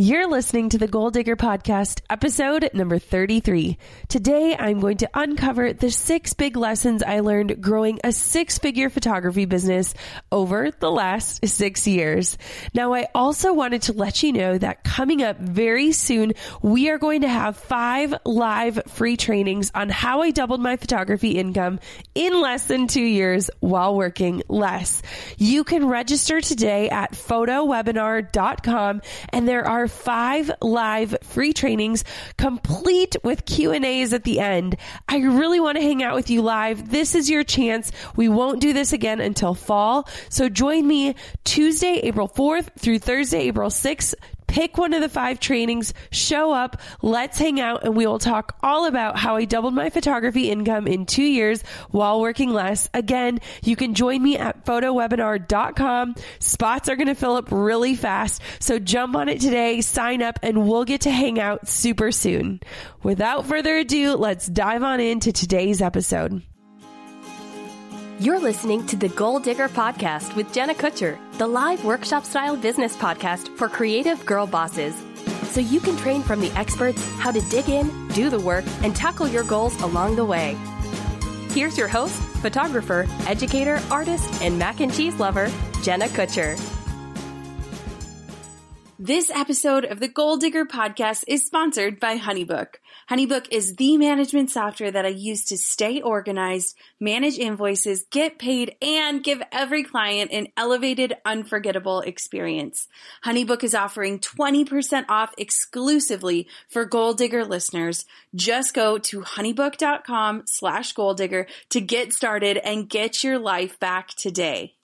You're listening to the Goal Digger Podcast, episode number 33. Today, I'm going to uncover the six big lessons I learned growing a six figure photography business over the last six years. Now, I also wanted to let you know that coming up very soon, we are going to have five live free trainings on how I doubled my photography income in less than two years while working less. You can register today at photowebinar.com and there are five live free trainings complete with Q&As at the end. I really want to hang out with you live. This is your chance. We won't do this again until fall. So join me Tuesday, April 4th through Thursday, April 6th Pick one of the five trainings, show up, let's hang out, and we will talk all about how I doubled my photography income in two years while working less. Again, you can join me at photowebinar.com. Spots are going to fill up really fast, so jump on it today, sign up, and we'll get to hang out super soon. Without further ado, let's dive on into today's episode. You're listening to the Goal Digger Podcast with Jenna Kutcher, the live workshop style business podcast for creative girl bosses. So you can train from the experts how to dig in, do the work, and tackle your goals along the way. Here's your host, photographer, educator, artist, and mac and cheese lover, Jenna Kutcher. This episode of the Goal Digger podcast is sponsored by Honeybook. Honeybook is the management software that I use to stay organized, manage invoices, get paid, and give every client an elevated, unforgettable experience. Honeybook is offering 20% off exclusively for Goal Digger listeners. Just go to honeybook.com slash goaldigger to get started and get your life back today.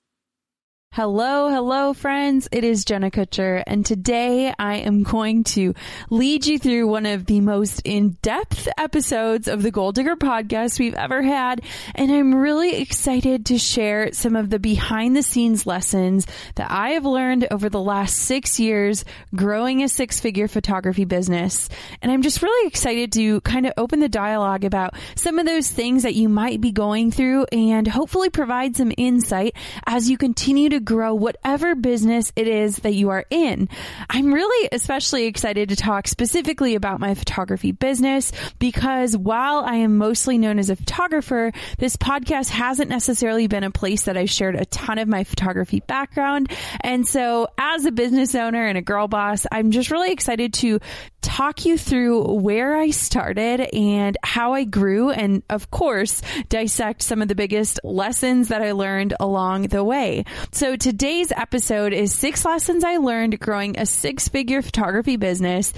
Hello, hello, friends. It is Jenna Kutcher, and today I am going to lead you through one of the most in-depth episodes of the Goal Digger podcast we've ever had, and I'm really excited to share some of the behind-the-scenes lessons that I have learned over the last six years growing a six-figure photography business. And I'm just really excited to kind of open the dialogue about some of those things that you might be going through and hopefully provide some insight as you continue to grow whatever business it is that you are in. I'm really especially excited to talk specifically about my photography business because while I am mostly known as a photographer, this podcast hasn't necessarily been a place that I've shared a ton of my photography background. And so as a business owner and a girl boss, I'm just really excited to talk you through where I started and how I grew and of course dissect some of the biggest lessons that I learned along the way. So today's episode is six lessons I learned growing a six figure photography business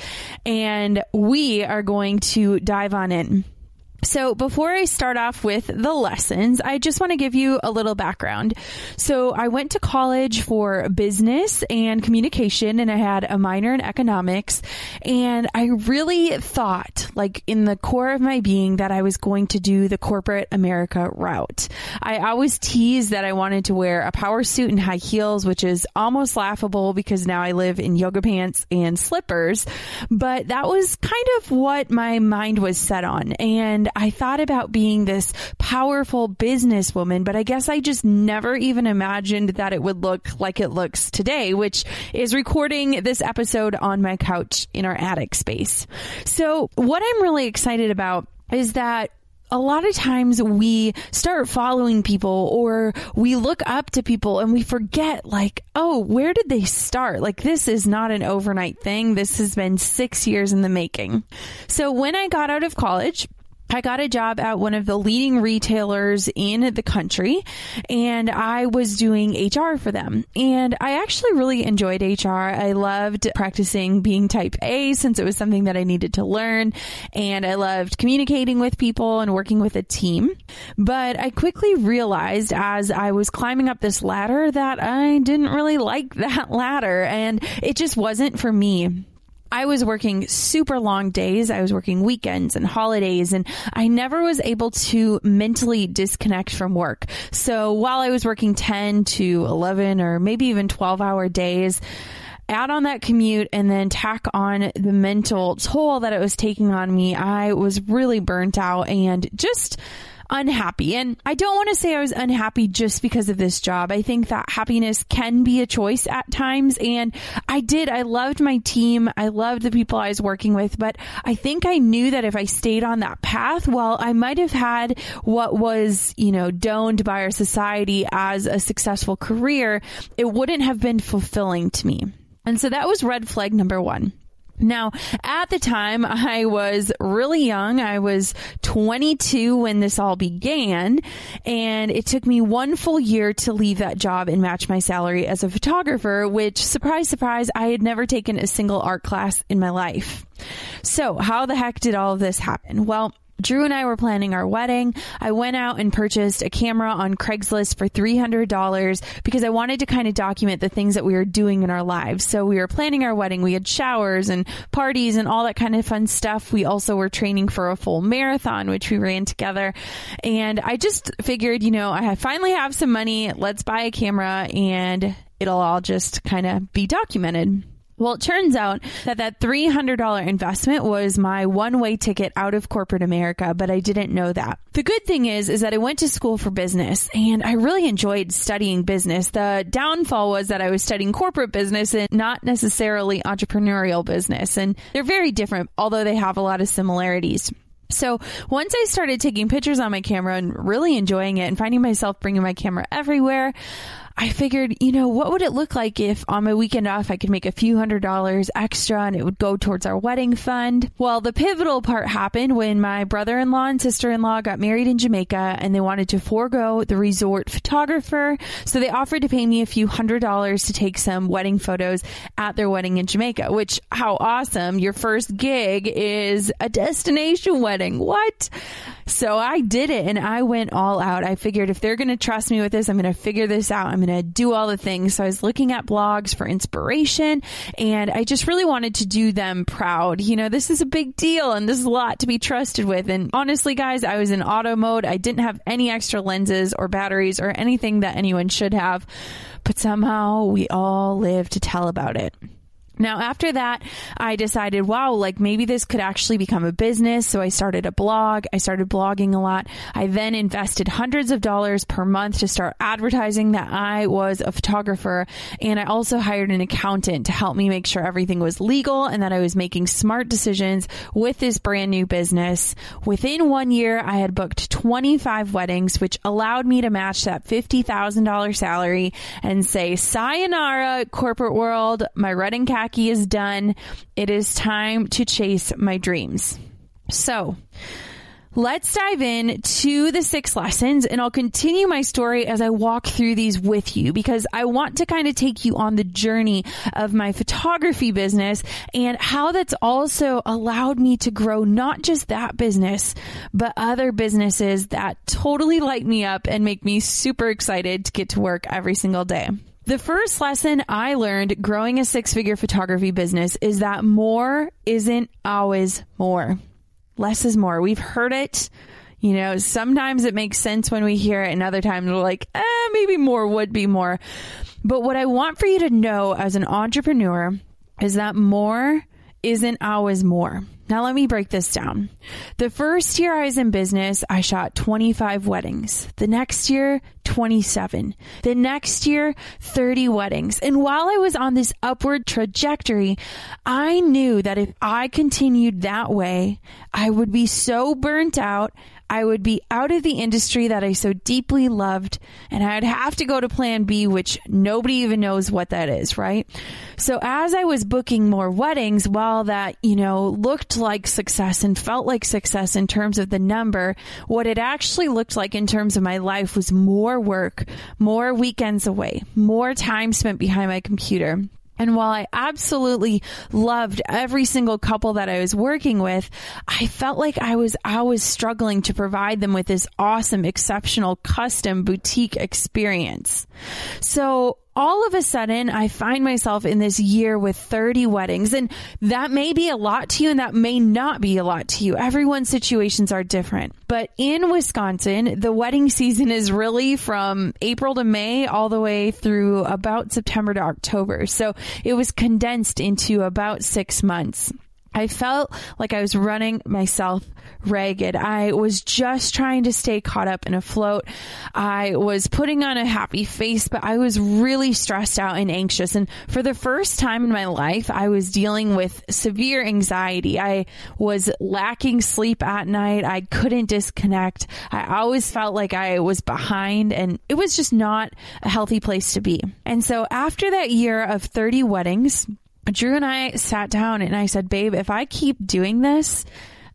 and we are going to dive on in. So before I start off with the lessons, I just want to give you a little background. So I went to college for business and communication and I had a minor in economics and I really thought like in the core of my being that I was going to do the corporate America route. I always teased that I wanted to wear a power suit and high heels, which is almost laughable because now I live in yoga pants and slippers, but that was kind of what my mind was set on. And I thought about being this powerful businesswoman, but I guess I just never even imagined that it would look like it looks today, which is recording this episode on my couch in our attic space. So what I'm really excited about is that a lot of times we start following people or we look up to people and we forget like, oh, where did they start? Like this is not an overnight thing. This has been six years in the making. So when I got out of college, I got a job at one of the leading retailers in the country and I was doing HR for them. And I actually really enjoyed HR. I loved practicing being type A since it was something that I needed to learn. And I loved communicating with people and working with a team. But I quickly realized as I was climbing up this ladder that I didn't really like that ladder and it just wasn't for me. I was working super long days. I was working weekends and holidays and I never was able to mentally disconnect from work. So while I was working 10 to 11 or maybe even 12 hour days, add on that commute and then tack on the mental toll that it was taking on me, I was really burnt out and just unhappy. And I don't want to say I was unhappy just because of this job. I think that happiness can be a choice at times. And I did. I loved my team. I loved the people I was working with, but I think I knew that if I stayed on that path, well, I might have had what was, you know, doned by our society as a successful career. It wouldn't have been fulfilling to me. And so that was red flag number one. Now, at the time, I was really young. I was 22 when this all began, and it took me one full year to leave that job and match my salary as a photographer, which, surprise, surprise, I had never taken a single art class in my life. So, how the heck did all of this happen? Well, Drew and I were planning our wedding. I went out and purchased a camera on Craigslist for $300 because I wanted to kind of document the things that we were doing in our lives. So we were planning our wedding. We had showers and parties and all that kind of fun stuff. We also were training for a full marathon, which we ran together. And I just figured, you know, I finally have some money. Let's buy a camera and it'll all just kind of be documented. Well, it turns out that that $300 investment was my one-way ticket out of corporate America, but I didn't know that. The good thing is, is that I went to school for business and I really enjoyed studying business. The downfall was that I was studying corporate business and not necessarily entrepreneurial business. And they're very different, although they have a lot of similarities. So once I started taking pictures on my camera and really enjoying it and finding myself bringing my camera everywhere, I figured, you know, what would it look like if on my weekend off I could make a few hundred dollars extra and it would go towards our wedding fund? Well, the pivotal part happened when my brother in law and sister in law got married in Jamaica and they wanted to forego the resort photographer. So they offered to pay me a few hundred dollars to take some wedding photos at their wedding in Jamaica, which how awesome. Your first gig is a destination wedding. What? So I did it and I went all out. I figured if they're going to trust me with this, I'm going to figure this out. I'm going to do all the things. So I was looking at blogs for inspiration and I just really wanted to do them proud. You know, this is a big deal and this is a lot to be trusted with. And honestly, guys, I was in auto mode. I didn't have any extra lenses or batteries or anything that anyone should have, but somehow we all live to tell about it. Now, after that, I decided, wow, like maybe this could actually become a business. So I started a blog. I started blogging a lot. I then invested hundreds of dollars per month to start advertising that I was a photographer. And I also hired an accountant to help me make sure everything was legal and that I was making smart decisions with this brand new business. Within one year, I had booked 25 weddings, which allowed me to match that $50,000 salary and say, sayonara, corporate world, my wedding cash is done. It is time to chase my dreams. So, Let's dive in to the six lessons and I'll continue my story as I walk through these with you because I want to kind of take you on the journey of my photography business and how that's also allowed me to grow not just that business, but other businesses that totally light me up and make me super excited to get to work every single day. The first lesson I learned growing a six figure photography business is that more isn't always more. Less is more. We've heard it. You know, sometimes it makes sense when we hear it and other times we're like, eh, maybe more would be more. But what I want for you to know as an entrepreneur is that more isn't always more. Now let me break this down. The first year I was in business, I shot 25 weddings. The next year, 27. The next year, 30 weddings. And while I was on this upward trajectory, I knew that if I continued that way, I would be so burnt out I would be out of the industry that I so deeply loved, and I'd have to go to plan B, which nobody even knows what that is, right? So as I was booking more weddings, while that, you know, looked like success and felt like success in terms of the number, what it actually looked like in terms of my life was more work, more weekends away, more time spent behind my computer. And while I absolutely loved every single couple that I was working with, I felt like I was, I was struggling to provide them with this awesome, exceptional custom boutique experience. So all of a sudden I find myself in this year with 30 weddings and that may be a lot to you and that may not be a lot to you. Everyone's situations are different. But in Wisconsin, the wedding season is really from April to May all the way through about September to October. So it was condensed into about six months. I felt like I was running myself ragged. I was just trying to stay caught up and afloat. I was putting on a happy face, but I was really stressed out and anxious. And for the first time in my life, I was dealing with severe anxiety. I was lacking sleep at night. I couldn't disconnect. I always felt like I was behind and it was just not a healthy place to be. And so after that year of 30 weddings, Drew and I sat down and I said, babe, if I keep doing this,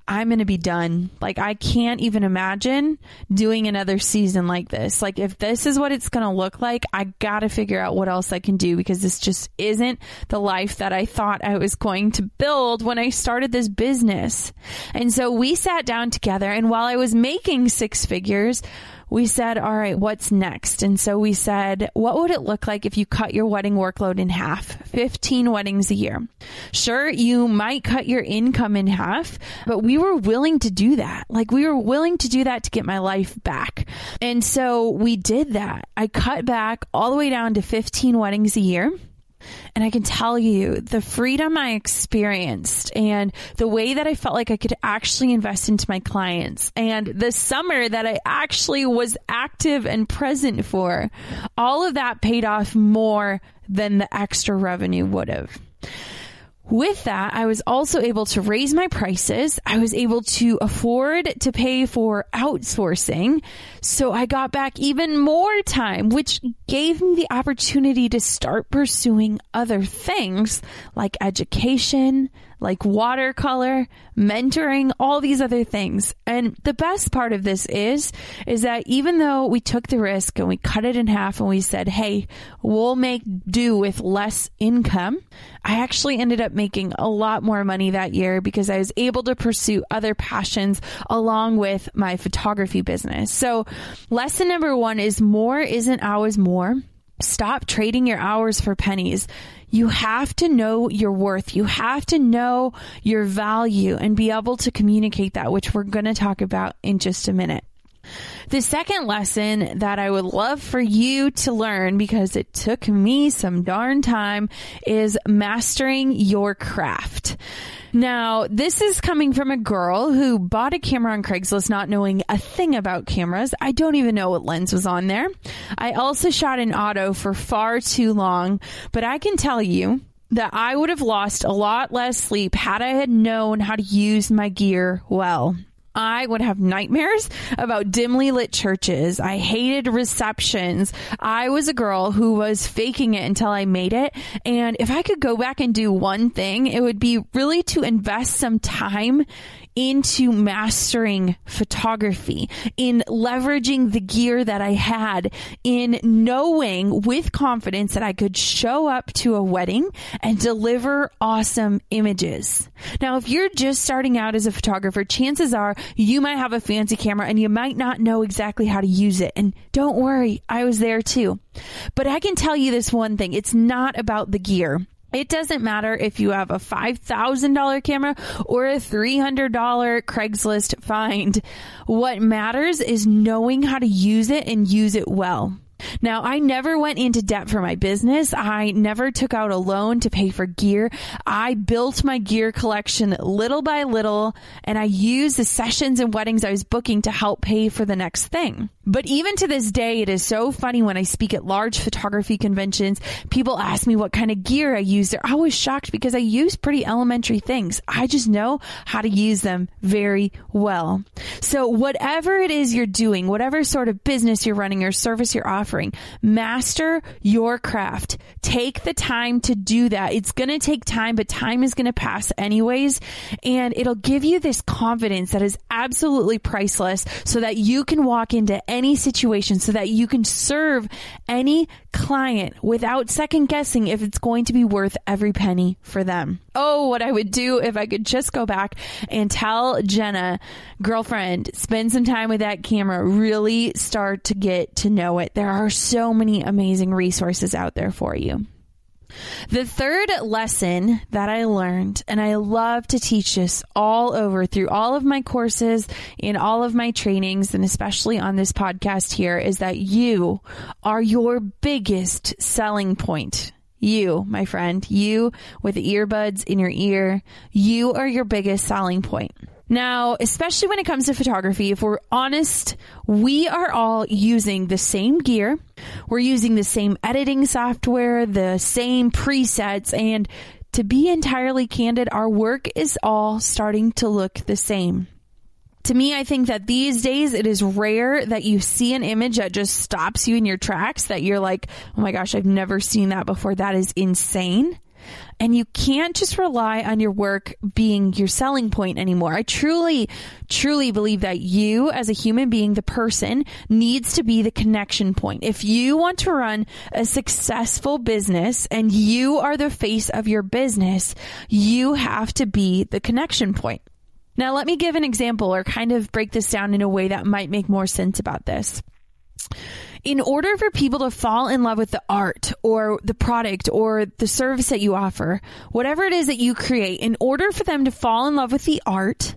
I'm going to be done. Like, I can't even imagine doing another season like this. Like, if this is what it's going to look like, I got to figure out what else I can do because this just isn't the life that I thought I was going to build when I started this business. And so we sat down together and while I was making six figures, we said, all right, what's next? And so we said, what would it look like if you cut your wedding workload in half? 15 weddings a year. Sure, you might cut your income in half, but we were willing to do that. Like we were willing to do that to get my life back. And so we did that. I cut back all the way down to 15 weddings a year. And I can tell you the freedom I experienced and the way that I felt like I could actually invest into my clients and the summer that I actually was active and present for, all of that paid off more than the extra revenue would have. With that, I was also able to raise my prices. I was able to afford to pay for outsourcing. So I got back even more time, which gave me the opportunity to start pursuing other things like education, like watercolor, mentoring, all these other things. And the best part of this is, is that even though we took the risk and we cut it in half and we said, Hey, we'll make do with less income. I actually ended up making a lot more money that year because I was able to pursue other passions along with my photography business. So lesson number one is more isn't always more. Stop trading your hours for pennies. You have to know your worth. You have to know your value and be able to communicate that, which we're going to talk about in just a minute. The second lesson that I would love for you to learn because it took me some darn time is mastering your craft. Now, this is coming from a girl who bought a camera on Craigslist not knowing a thing about cameras. I don't even know what lens was on there. I also shot an auto for far too long, but I can tell you that I would have lost a lot less sleep had I had known how to use my gear well. I would have nightmares about dimly lit churches. I hated receptions. I was a girl who was faking it until I made it. And if I could go back and do one thing, it would be really to invest some time into mastering photography, in leveraging the gear that I had, in knowing with confidence that I could show up to a wedding and deliver awesome images. Now, if you're just starting out as a photographer, chances are you might have a fancy camera and you might not know exactly how to use it. And don't worry, I was there too. But I can tell you this one thing. It's not about the gear. It doesn't matter if you have a $5,000 camera or a $300 Craigslist find. What matters is knowing how to use it and use it well. Now, I never went into debt for my business. I never took out a loan to pay for gear. I built my gear collection little by little and I used the sessions and weddings I was booking to help pay for the next thing. But even to this day, it is so funny when I speak at large photography conventions. People ask me what kind of gear I use. They're always shocked because I use pretty elementary things. I just know how to use them very well. So whatever it is you're doing, whatever sort of business you're running or service you're offering, master your craft. Take the time to do that. It's going to take time, but time is going to pass anyways. And it'll give you this confidence that is absolutely priceless so that you can walk into any situation so that you can serve any client without second guessing if it's going to be worth every penny for them. Oh, what I would do if I could just go back and tell Jenna, girlfriend, spend some time with that camera, really start to get to know it. There are so many amazing resources out there for you. The third lesson that I learned, and I love to teach this all over through all of my courses, in all of my trainings, and especially on this podcast here, is that you are your biggest selling point. You, my friend, you with earbuds in your ear, you are your biggest selling point. Now, especially when it comes to photography, if we're honest, we are all using the same gear. We're using the same editing software, the same presets, and to be entirely candid, our work is all starting to look the same. To me, I think that these days it is rare that you see an image that just stops you in your tracks that you're like, oh my gosh, I've never seen that before. That is insane. And you can't just rely on your work being your selling point anymore. I truly, truly believe that you as a human being, the person needs to be the connection point. If you want to run a successful business and you are the face of your business, you have to be the connection point. Now, let me give an example or kind of break this down in a way that might make more sense about this in order for people to fall in love with the art or the product or the service that you offer, whatever it is that you create, in order for them to fall in love with the art,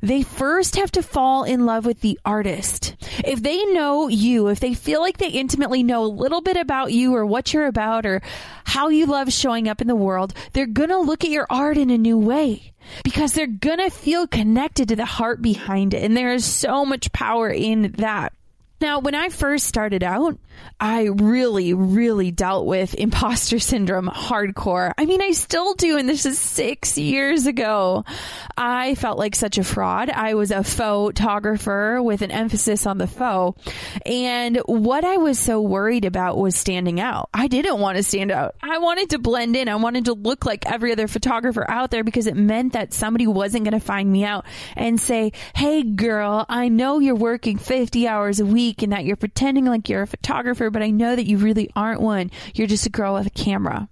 they first have to fall in love with the artist. If they know you, if they feel like they intimately know a little bit about you or what you're about or how you love showing up in the world, they're gonna look at your art in a new way because they're gonna feel connected to the heart behind it. And there is so much power in that. Now, when I first started out, I really, really dealt with imposter syndrome hardcore. I mean, I still do, and this is six years ago. I felt like such a fraud. I was a photographer with an emphasis on the faux. And what I was so worried about was standing out. I didn't want to stand out. I wanted to blend in. I wanted to look like every other photographer out there because it meant that somebody wasn't going to find me out and say, Hey girl, I know you're working 50 hours a week week and that you're pretending like you're a photographer, but I know that you really aren't one. You're just a girl with a camera.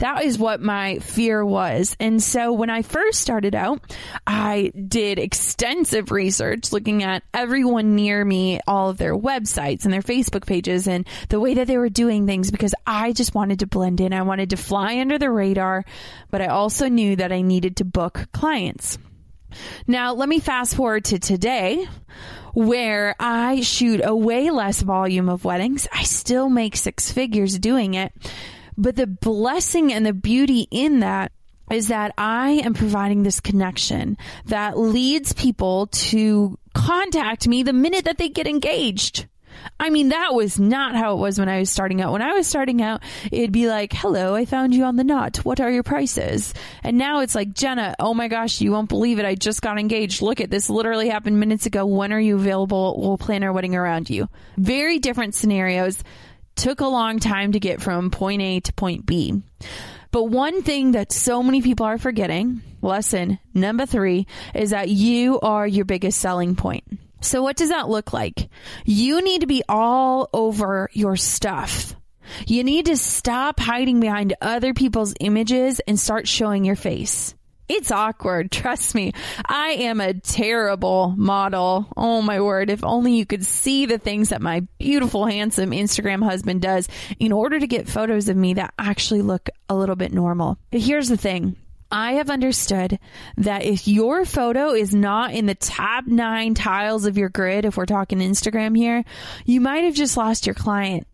That is what my fear was. And so when I first started out, I did extensive research looking at everyone near me, all of their websites and their Facebook pages and the way that they were doing things because I just wanted to blend in. I wanted to fly under the radar, but I also knew that I needed to book clients. Now, let me fast forward to today where I shoot a way less volume of weddings. I still make six figures doing it. But the blessing and the beauty in that is that I am providing this connection that leads people to contact me the minute that they get engaged. I mean, that was not how it was when I was starting out. When I was starting out, it'd be like, hello, I found you on the knot. What are your prices? And now it's like, Jenna, oh my gosh, you won't believe it. I just got engaged. Look at this literally happened minutes ago. When are you available? We'll plan our wedding around you. Very different scenarios. Took a long time to get from point A to point B. But one thing that so many people are forgetting, lesson number three, is that you are your biggest selling point. So what does that look like? You need to be all over your stuff. You need to stop hiding behind other people's images and start showing your face. It's awkward. Trust me. I am a terrible model. Oh my word. If only you could see the things that my beautiful, handsome Instagram husband does in order to get photos of me that actually look a little bit normal. But here's the thing. I have understood that if your photo is not in the top nine tiles of your grid, if we're talking Instagram here, you might have just lost your client.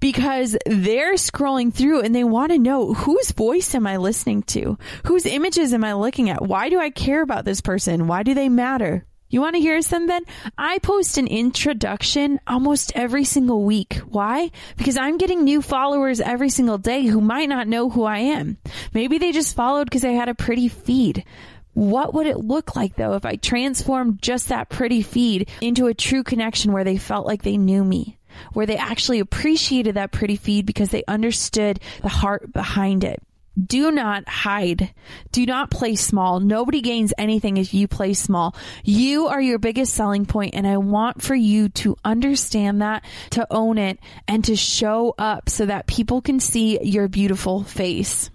because they're scrolling through and they want to know whose voice am I listening to? Whose images am I looking at? Why do I care about this person? Why do they matter? You want to hear something? Then I post an introduction almost every single week. Why? Because I'm getting new followers every single day who might not know who I am. Maybe they just followed because I had a pretty feed. What would it look like though if I transformed just that pretty feed into a true connection where they felt like they knew me? Where they actually appreciated that pretty feed because they understood the heart behind it. Do not hide. Do not play small. Nobody gains anything if you play small. You are your biggest selling point and I want for you to understand that, to own it, and to show up so that people can see your beautiful face.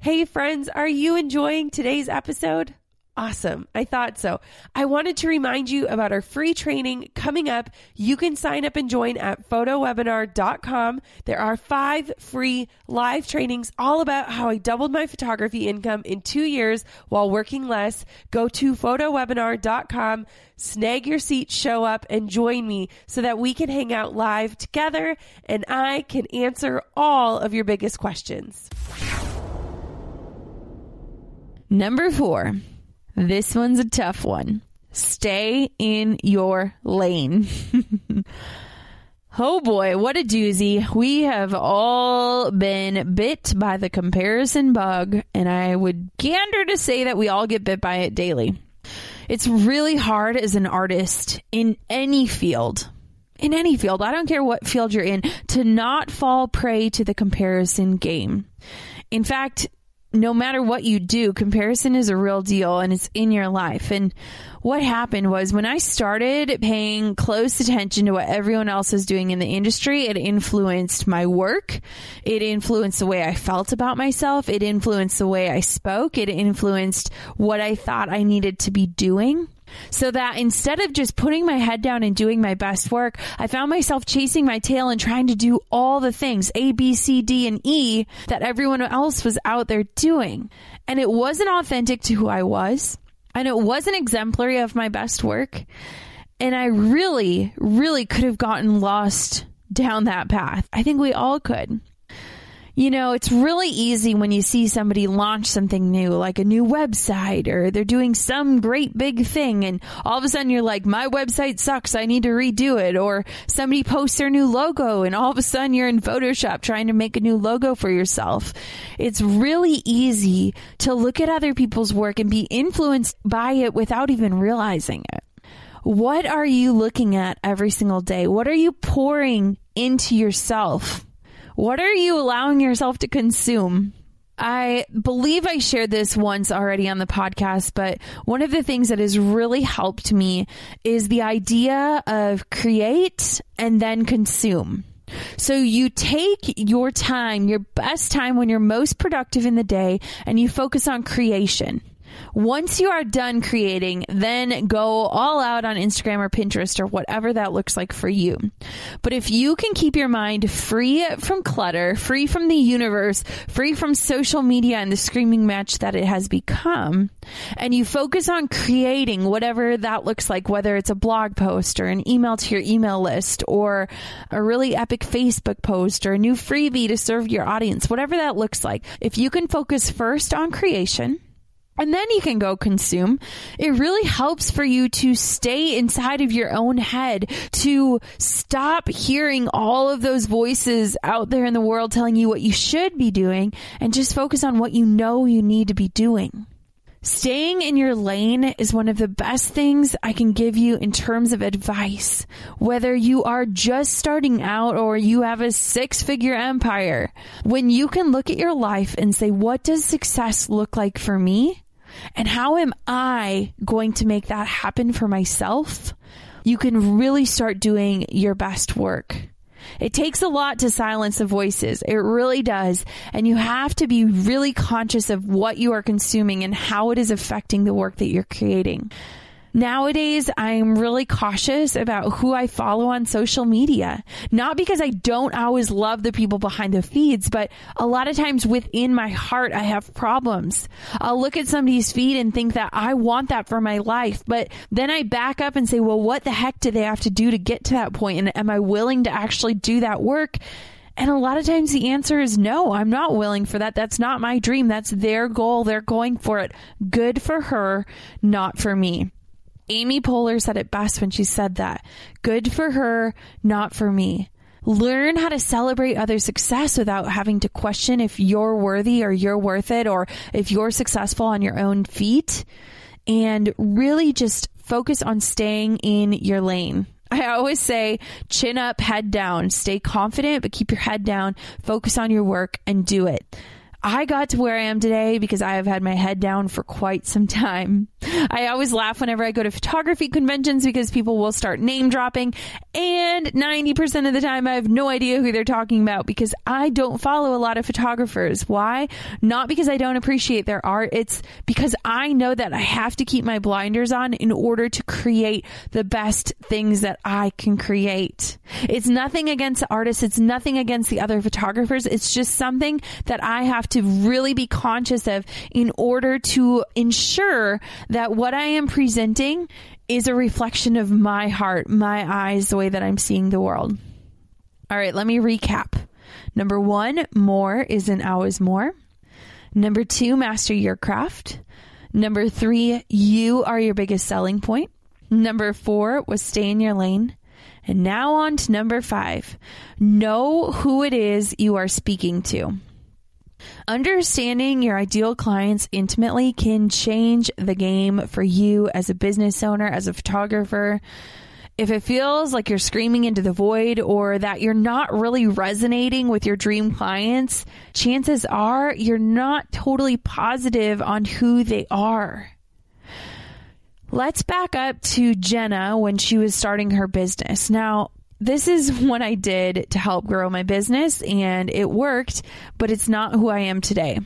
Hey friends, are you enjoying today's episode? Awesome. I thought so. I wanted to remind you about our free training coming up. You can sign up and join at photowebinar.com. There are five free live trainings all about how I doubled my photography income in two years while working less. Go to photowebinar.com, snag your seat, show up and join me so that we can hang out live together and I can answer all of your biggest questions. Number four. This one's a tough one. Stay in your lane. oh boy, what a doozy. We have all been bit by the comparison bug, and I would gander to say that we all get bit by it daily. It's really hard as an artist in any field. In any field, I don't care what field you're in, to not fall prey to the comparison game. In fact, no matter what you do, comparison is a real deal and it's in your life. And what happened was when I started paying close attention to what everyone else was doing in the industry, it influenced my work. It influenced the way I felt about myself. It influenced the way I spoke. It influenced what I thought I needed to be doing. So that instead of just putting my head down and doing my best work, I found myself chasing my tail and trying to do all the things A, B, C, D, and E that everyone else was out there doing. And it wasn't authentic to who I was. And it wasn't exemplary of my best work. And I really, really could have gotten lost down that path. I think we all could. You know, it's really easy when you see somebody launch something new, like a new website or they're doing some great big thing and all of a sudden you're like, my website sucks. I need to redo it. Or somebody posts their new logo and all of a sudden you're in Photoshop trying to make a new logo for yourself. It's really easy to look at other people's work and be influenced by it without even realizing it. What are you looking at every single day? What are you pouring into yourself? What are you allowing yourself to consume? I believe I shared this once already on the podcast, but one of the things that has really helped me is the idea of create and then consume. So you take your time, your best time when you're most productive in the day, and you focus on creation. Once you are done creating, then go all out on Instagram or Pinterest or whatever that looks like for you. But if you can keep your mind free from clutter, free from the universe, free from social media and the screaming match that it has become, and you focus on creating whatever that looks like, whether it's a blog post or an email to your email list or a really epic Facebook post or a new freebie to serve your audience, whatever that looks like, if you can focus first on creation, and then you can go consume. It really helps for you to stay inside of your own head, to stop hearing all of those voices out there in the world telling you what you should be doing and just focus on what you know you need to be doing. Staying in your lane is one of the best things I can give you in terms of advice. Whether you are just starting out or you have a six figure empire, when you can look at your life and say, what does success look like for me? And how am I going to make that happen for myself? You can really start doing your best work. It takes a lot to silence the voices. It really does. And you have to be really conscious of what you are consuming and how it is affecting the work that you're creating. Nowadays, I'm really cautious about who I follow on social media. Not because I don't always love the people behind the feeds, but a lot of times within my heart, I have problems. I'll look at somebody's feed and think that I want that for my life, but then I back up and say, well, what the heck do they have to do to get to that point? And am I willing to actually do that work? And a lot of times the answer is no, I'm not willing for that. That's not my dream. That's their goal. They're going for it. Good for her, not for me. Amy Poehler said it best when she said that. Good for her, not for me. Learn how to celebrate other success without having to question if you're worthy or you're worth it or if you're successful on your own feet. And really just focus on staying in your lane. I always say chin up, head down, stay confident, but keep your head down, focus on your work and do it. I got to where I am today because I have had my head down for quite some time. I always laugh whenever I go to photography conventions because people will start name dropping and 90% of the time I have no idea who they're talking about because I don't follow a lot of photographers. Why? Not because I don't appreciate their art. It's because I know that I have to keep my blinders on in order to create the best things that I can create. It's nothing against artists. It's nothing against the other photographers. It's just something that I have to really be conscious of in order to ensure that what I am presenting is a reflection of my heart, my eyes, the way that I'm seeing the world. All right, let me recap. Number one, more isn't always more. Number two, master your craft. Number three, you are your biggest selling point. Number four was stay in your lane. And now on to number five, know who it is you are speaking to. Understanding your ideal clients intimately can change the game for you as a business owner, as a photographer. If it feels like you're screaming into the void or that you're not really resonating with your dream clients, chances are you're not totally positive on who they are. Let's back up to Jenna when she was starting her business. Now, this is what I did to help grow my business and it worked, but it's not who I am today.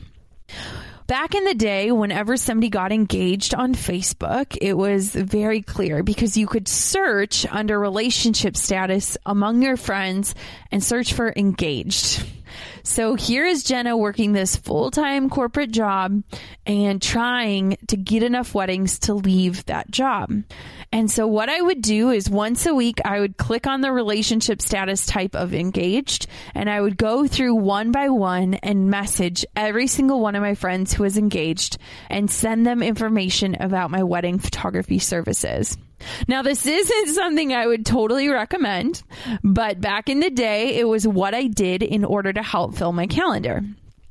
Back in the day, whenever somebody got engaged on Facebook, it was very clear because you could search under relationship status among your friends and search for engaged. So here is Jenna working this full time corporate job and trying to get enough weddings to leave that job. And so what I would do is once a week, I would click on the relationship status type of engaged and I would go through one by one and message every single one of my friends who was engaged and send them information about my wedding photography services. Now, this isn't something I would totally recommend, but back in the day, it was what I did in order to help fill my calendar.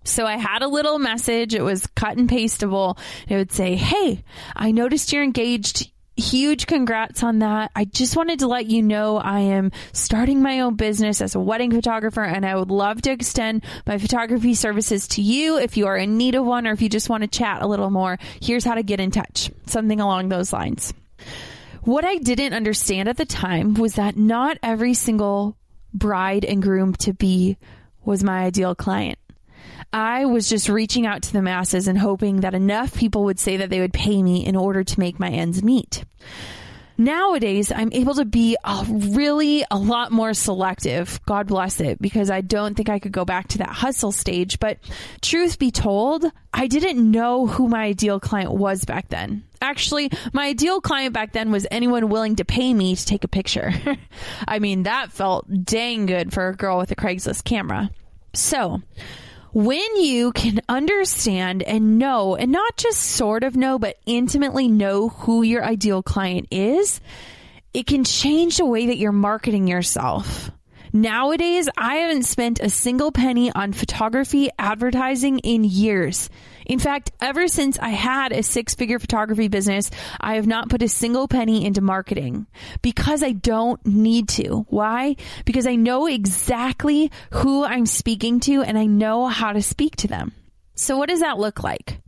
So I had a little message. It was cut and pastable. It would say, Hey, I noticed you're engaged. Huge congrats on that. I just wanted to let you know I am starting my own business as a wedding photographer and I would love to extend my photography services to you if you are in need of one or if you just want to chat a little more. Here's how to get in touch. Something along those lines. What I didn't understand at the time was that not every single bride and groom to be was my ideal client. I was just reaching out to the masses and hoping that enough people would say that they would pay me in order to make my ends meet. Nowadays, I'm able to be a really a lot more selective. God bless it, because I don't think I could go back to that hustle stage. But truth be told, I didn't know who my ideal client was back then. Actually, my ideal client back then was anyone willing to pay me to take a picture. I mean, that felt dang good for a girl with a Craigslist camera. So, when you can understand and know, and not just sort of know, but intimately know who your ideal client is, it can change the way that you're marketing yourself. Nowadays, I haven't spent a single penny on photography advertising in years. In fact, ever since I had a six figure photography business, I have not put a single penny into marketing because I don't need to. Why? Because I know exactly who I'm speaking to and I know how to speak to them. So what does that look like?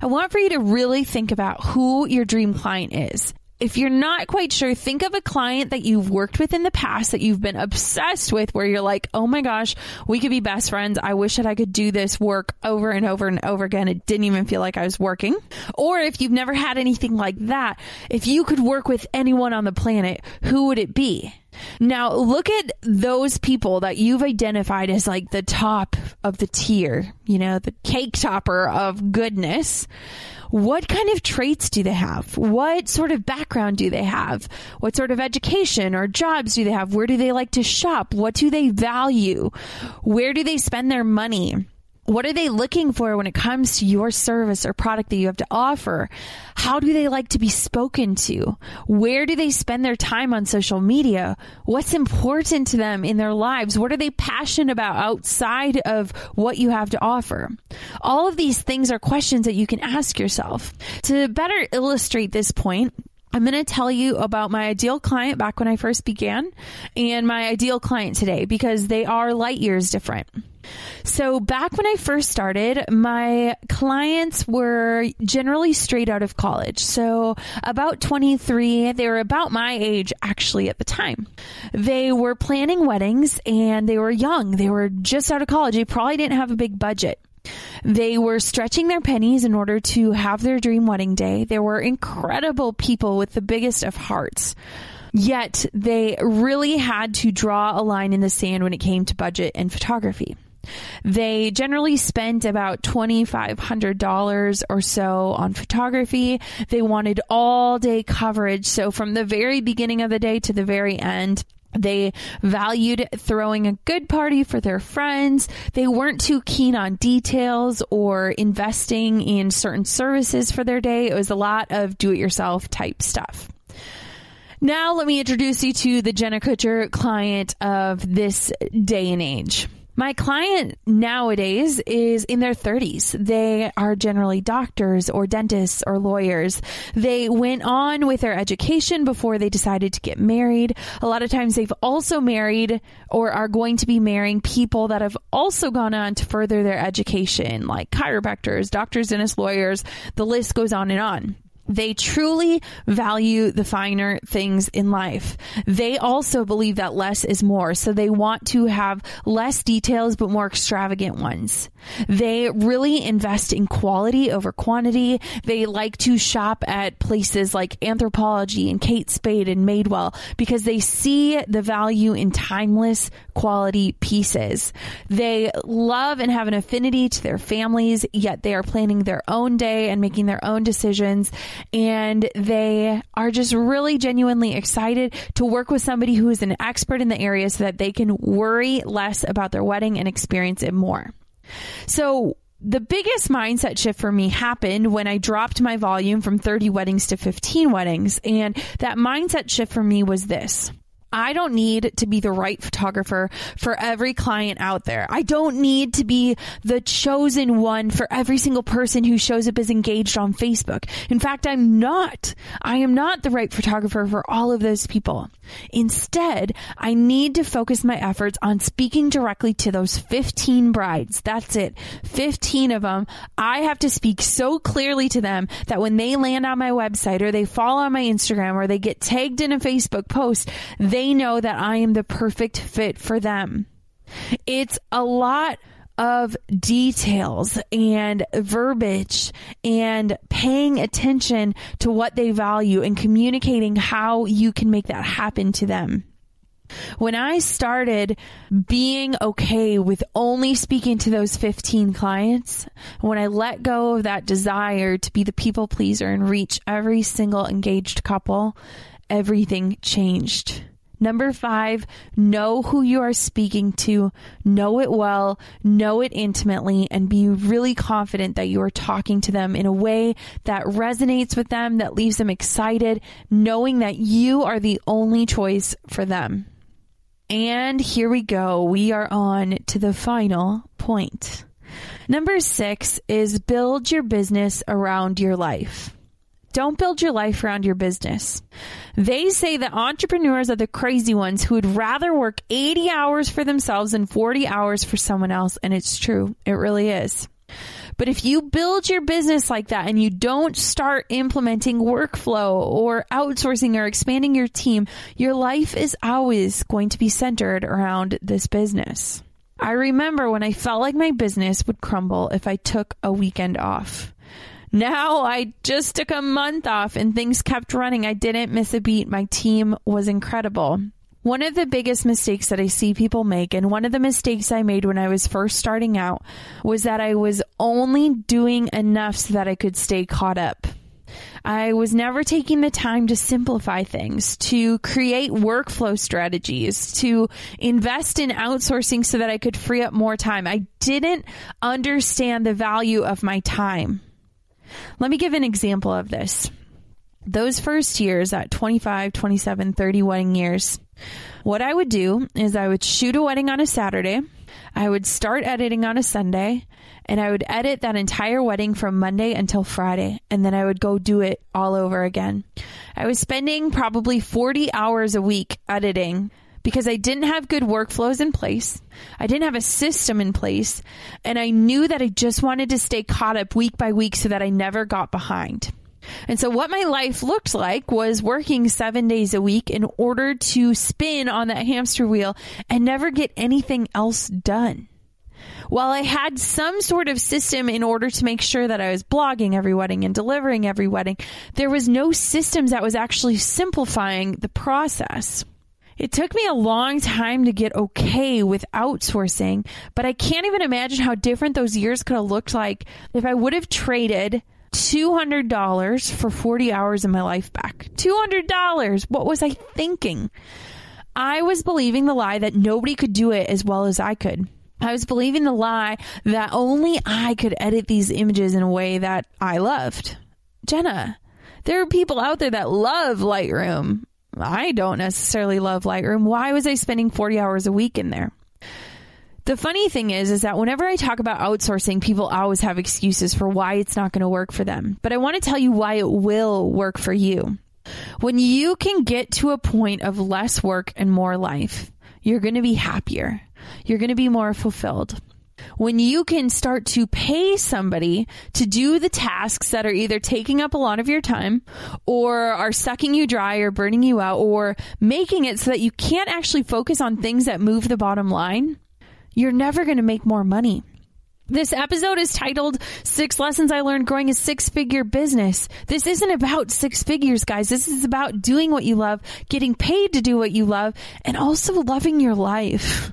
I want for you to really think about who your dream client is. If you're not quite sure, think of a client that you've worked with in the past that you've been obsessed with where you're like, oh my gosh, we could be best friends. I wish that I could do this work over and over and over again. It didn't even feel like I was working. Or if you've never had anything like that, if you could work with anyone on the planet, who would it be? Now look at those people that you've identified as like the top of the tier, you know, the cake topper of goodness what kind of traits do they have? What sort of background do they have? What sort of education or jobs do they have? Where do they like to shop? What do they value? Where do they spend their money? What are they looking for when it comes to your service or product that you have to offer? How do they like to be spoken to? Where do they spend their time on social media? What's important to them in their lives? What are they passionate about outside of what you have to offer? All of these things are questions that you can ask yourself. To better illustrate this point, I'm going to tell you about my ideal client back when I first began and my ideal client today because they are light years different. So back when I first started, my clients were generally straight out of college. So about 23, they were about my age actually at the time. They were planning weddings and they were young. They were just out of college. They probably didn't have a big budget. They were stretching their pennies in order to have their dream wedding day. They were incredible people with the biggest of hearts. Yet they really had to draw a line in the sand when it came to budget and photography. They generally spent about $2,500 or so on photography. They wanted all day coverage. So from the very beginning of the day to the very end, they valued throwing a good party for their friends. They weren't too keen on details or investing in certain services for their day. It was a lot of do it yourself type stuff. Now let me introduce you to the Jenna Kutcher client of this day and age. My client nowadays is in their 30s. They are generally doctors or dentists or lawyers. They went on with their education before they decided to get married. A lot of times they've also married or are going to be marrying people that have also gone on to further their education, like chiropractors, doctors, dentists, lawyers. The list goes on and on. They truly value the finer things in life. They also believe that less is more. So they want to have less details, but more extravagant ones. They really invest in quality over quantity. They like to shop at places like Anthropologie and Kate Spade and Madewell because they see the value in timeless quality pieces. They love and have an affinity to their families, yet they are planning their own day and making their own decisions. And they are just really genuinely excited to work with somebody who is an expert in the area so that they can worry less about their wedding and experience it more. So the biggest mindset shift for me happened when I dropped my volume from 30 weddings to 15 weddings. And that mindset shift for me was this. I don't need to be the right photographer for every client out there. I don't need to be the chosen one for every single person who shows up as engaged on Facebook. In fact, I'm not. I am not the right photographer for all of those people. Instead, I need to focus my efforts on speaking directly to those 15 brides. That's it. 15 of them. I have to speak so clearly to them that when they land on my website or they fall on my Instagram or they get tagged in a Facebook post, they they know that I am the perfect fit for them. It's a lot of details and verbiage and paying attention to what they value and communicating how you can make that happen to them. When I started being okay with only speaking to those 15 clients, when I let go of that desire to be the people pleaser and reach every single engaged couple, everything changed. Number five, know who you are speaking to, know it well, know it intimately, and be really confident that you are talking to them in a way that resonates with them, that leaves them excited, knowing that you are the only choice for them. And here we go. We are on to the final point. Number six is build your business around your life. Don't build your life around your business. They say that entrepreneurs are the crazy ones who would rather work 80 hours for themselves than 40 hours for someone else. And it's true. It really is. But if you build your business like that and you don't start implementing workflow or outsourcing or expanding your team, your life is always going to be centered around this business. I remember when I felt like my business would crumble if I took a weekend off. Now I just took a month off and things kept running. I didn't miss a beat. My team was incredible. One of the biggest mistakes that I see people make, and one of the mistakes I made when I was first starting out, was that I was only doing enough so that I could stay caught up. I was never taking the time to simplify things, to create workflow strategies, to invest in outsourcing so that I could free up more time. I didn't understand the value of my time. Let me give an example of this. Those first years at 25, 27, 30 wedding years, what I would do is I would shoot a wedding on a Saturday. I would start editing on a Sunday and I would edit that entire wedding from Monday until Friday. And then I would go do it all over again. I was spending probably 40 hours a week editing because I didn't have good workflows in place. I didn't have a system in place. And I knew that I just wanted to stay caught up week by week so that I never got behind. And so what my life looked like was working seven days a week in order to spin on that hamster wheel and never get anything else done. While I had some sort of system in order to make sure that I was blogging every wedding and delivering every wedding, there was no systems that was actually simplifying the process. It took me a long time to get okay with outsourcing, but I can't even imagine how different those years could have looked like if I would have traded $200 for 40 hours of my life back. $200. What was I thinking? I was believing the lie that nobody could do it as well as I could. I was believing the lie that only I could edit these images in a way that I loved. Jenna, there are people out there that love Lightroom. I don't necessarily love Lightroom. Why was I spending 40 hours a week in there? The funny thing is, is that whenever I talk about outsourcing, people always have excuses for why it's not going to work for them. But I want to tell you why it will work for you. When you can get to a point of less work and more life, you're going to be happier. You're going to be more fulfilled. When you can start to pay somebody to do the tasks that are either taking up a lot of your time or are sucking you dry or burning you out or making it so that you can't actually focus on things that move the bottom line, you're never going to make more money. This episode is titled Six Lessons I Learned Growing a Six Figure Business. This isn't about six figures, guys. This is about doing what you love, getting paid to do what you love, and also loving your life.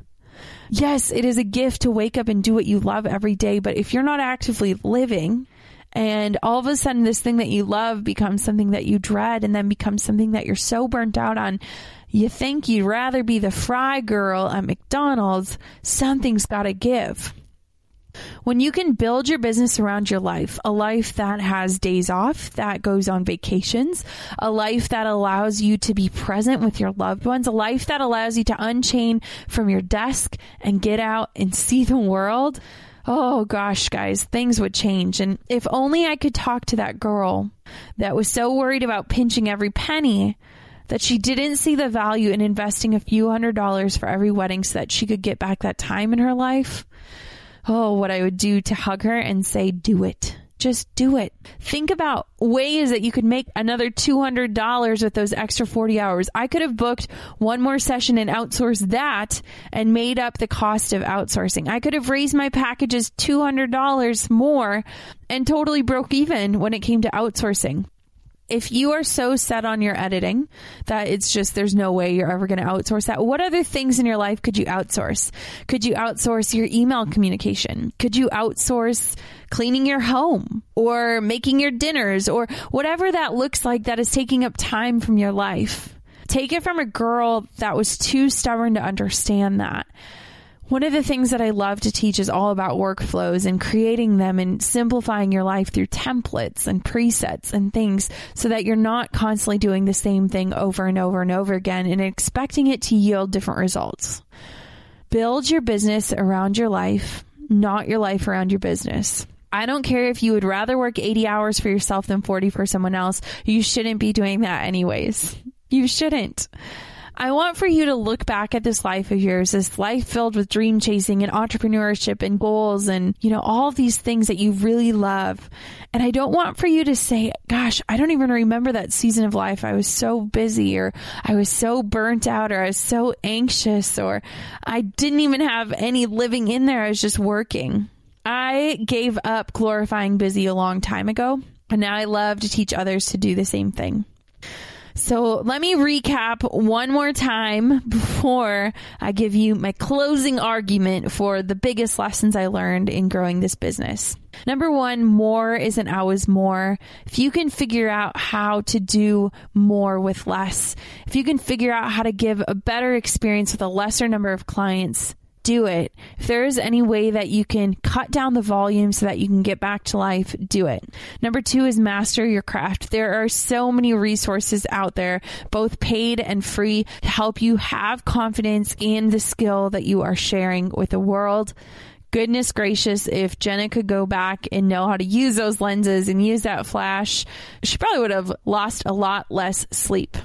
Yes, it is a gift to wake up and do what you love every day, but if you're not actively living, and all of a sudden this thing that you love becomes something that you dread and then becomes something that you're so burnt out on you think you'd rather be the fry girl at McDonald's, something's got to give. When you can build your business around your life, a life that has days off, that goes on vacations, a life that allows you to be present with your loved ones, a life that allows you to unchain from your desk and get out and see the world. Oh gosh, guys, things would change. And if only I could talk to that girl that was so worried about pinching every penny that she didn't see the value in investing a few hundred dollars for every wedding so that she could get back that time in her life. Oh, what I would do to hug her and say, do it. Just do it. Think about ways that you could make another $200 with those extra 40 hours. I could have booked one more session and outsourced that and made up the cost of outsourcing. I could have raised my packages $200 more and totally broke even when it came to outsourcing if you are so set on your editing that it's just there's no way you're ever going to outsource that, what other things in your life could you outsource? Could you outsource your email communication? Could you outsource cleaning your home or making your dinners or whatever that looks like that is taking up time from your life? Take it from a girl that was too stubborn to understand that. One of the things that I love to teach is all about workflows and creating them and simplifying your life through templates and presets and things so that you're not constantly doing the same thing over and over and over again and expecting it to yield different results. Build your business around your life, not your life around your business. I don't care if you would rather work 80 hours for yourself than 40 for someone else. You shouldn't be doing that anyways. You shouldn't. I want for you to look back at this life of yours, this life filled with dream chasing and entrepreneurship and goals and, you know, all these things that you really love. And I don't want for you to say, gosh, I don't even remember that season of life. I was so busy or I was so burnt out or I was so anxious or I didn't even have any living in there. I was just working. I gave up glorifying busy a long time ago. And now I love to teach others to do the same thing. So let me recap one more time before I give you my closing argument for the biggest lessons I learned in growing this business. Number one, more isn't always more. If you can figure out how to do more with less, if you can figure out how to give a better experience with a lesser number of clients, do it. If there is any way that you can cut down the volume so that you can get back to life, do it. Number two is master your craft. There are so many resources out there, both paid and free, to help you have confidence in the skill that you are sharing with the world goodness gracious, if Jenna could go back and know how to use those lenses and use that flash, she probably would have lost a lot less sleep.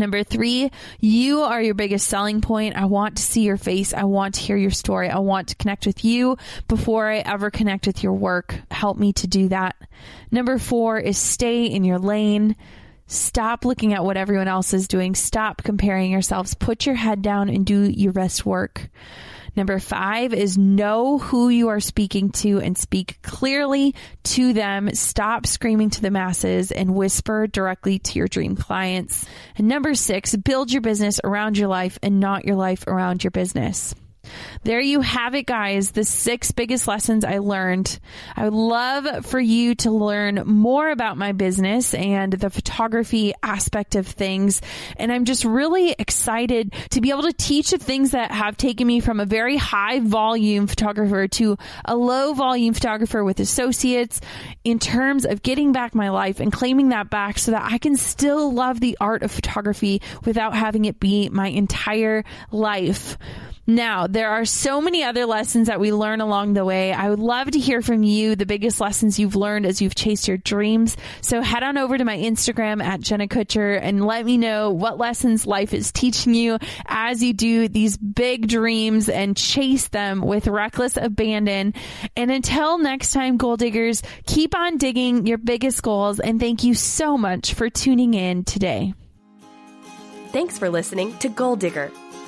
Number three, you are your biggest selling point. I want to see your face. I want to hear your story. I want to connect with you before I ever connect with your work. Help me to do that. Number four is stay in your lane. Stop looking at what everyone else is doing. Stop comparing yourselves. Put your head down and do your best work. Number five is know who you are speaking to and speak clearly to them. Stop screaming to the masses and whisper directly to your dream clients. And number six, build your business around your life and not your life around your business. There you have it, guys. The six biggest lessons I learned. I would love for you to learn more about my business and the photography aspect of things. And I'm just really excited to be able to teach the things that have taken me from a very high volume photographer to a low volume photographer with associates in terms of getting back my life and claiming that back so that I can still love the art of photography without having it be my entire life. Now, there are so many other lessons that we learn along the way. I would love to hear from you the biggest lessons you've learned as you've chased your dreams. So head on over to my Instagram at Jenna Kutcher and let me know what lessons life is teaching you as you do these big dreams and chase them with reckless abandon. And until next time, goal diggers, keep on digging your biggest goals. And thank you so much for tuning in today. Thanks for listening to Goal Digger.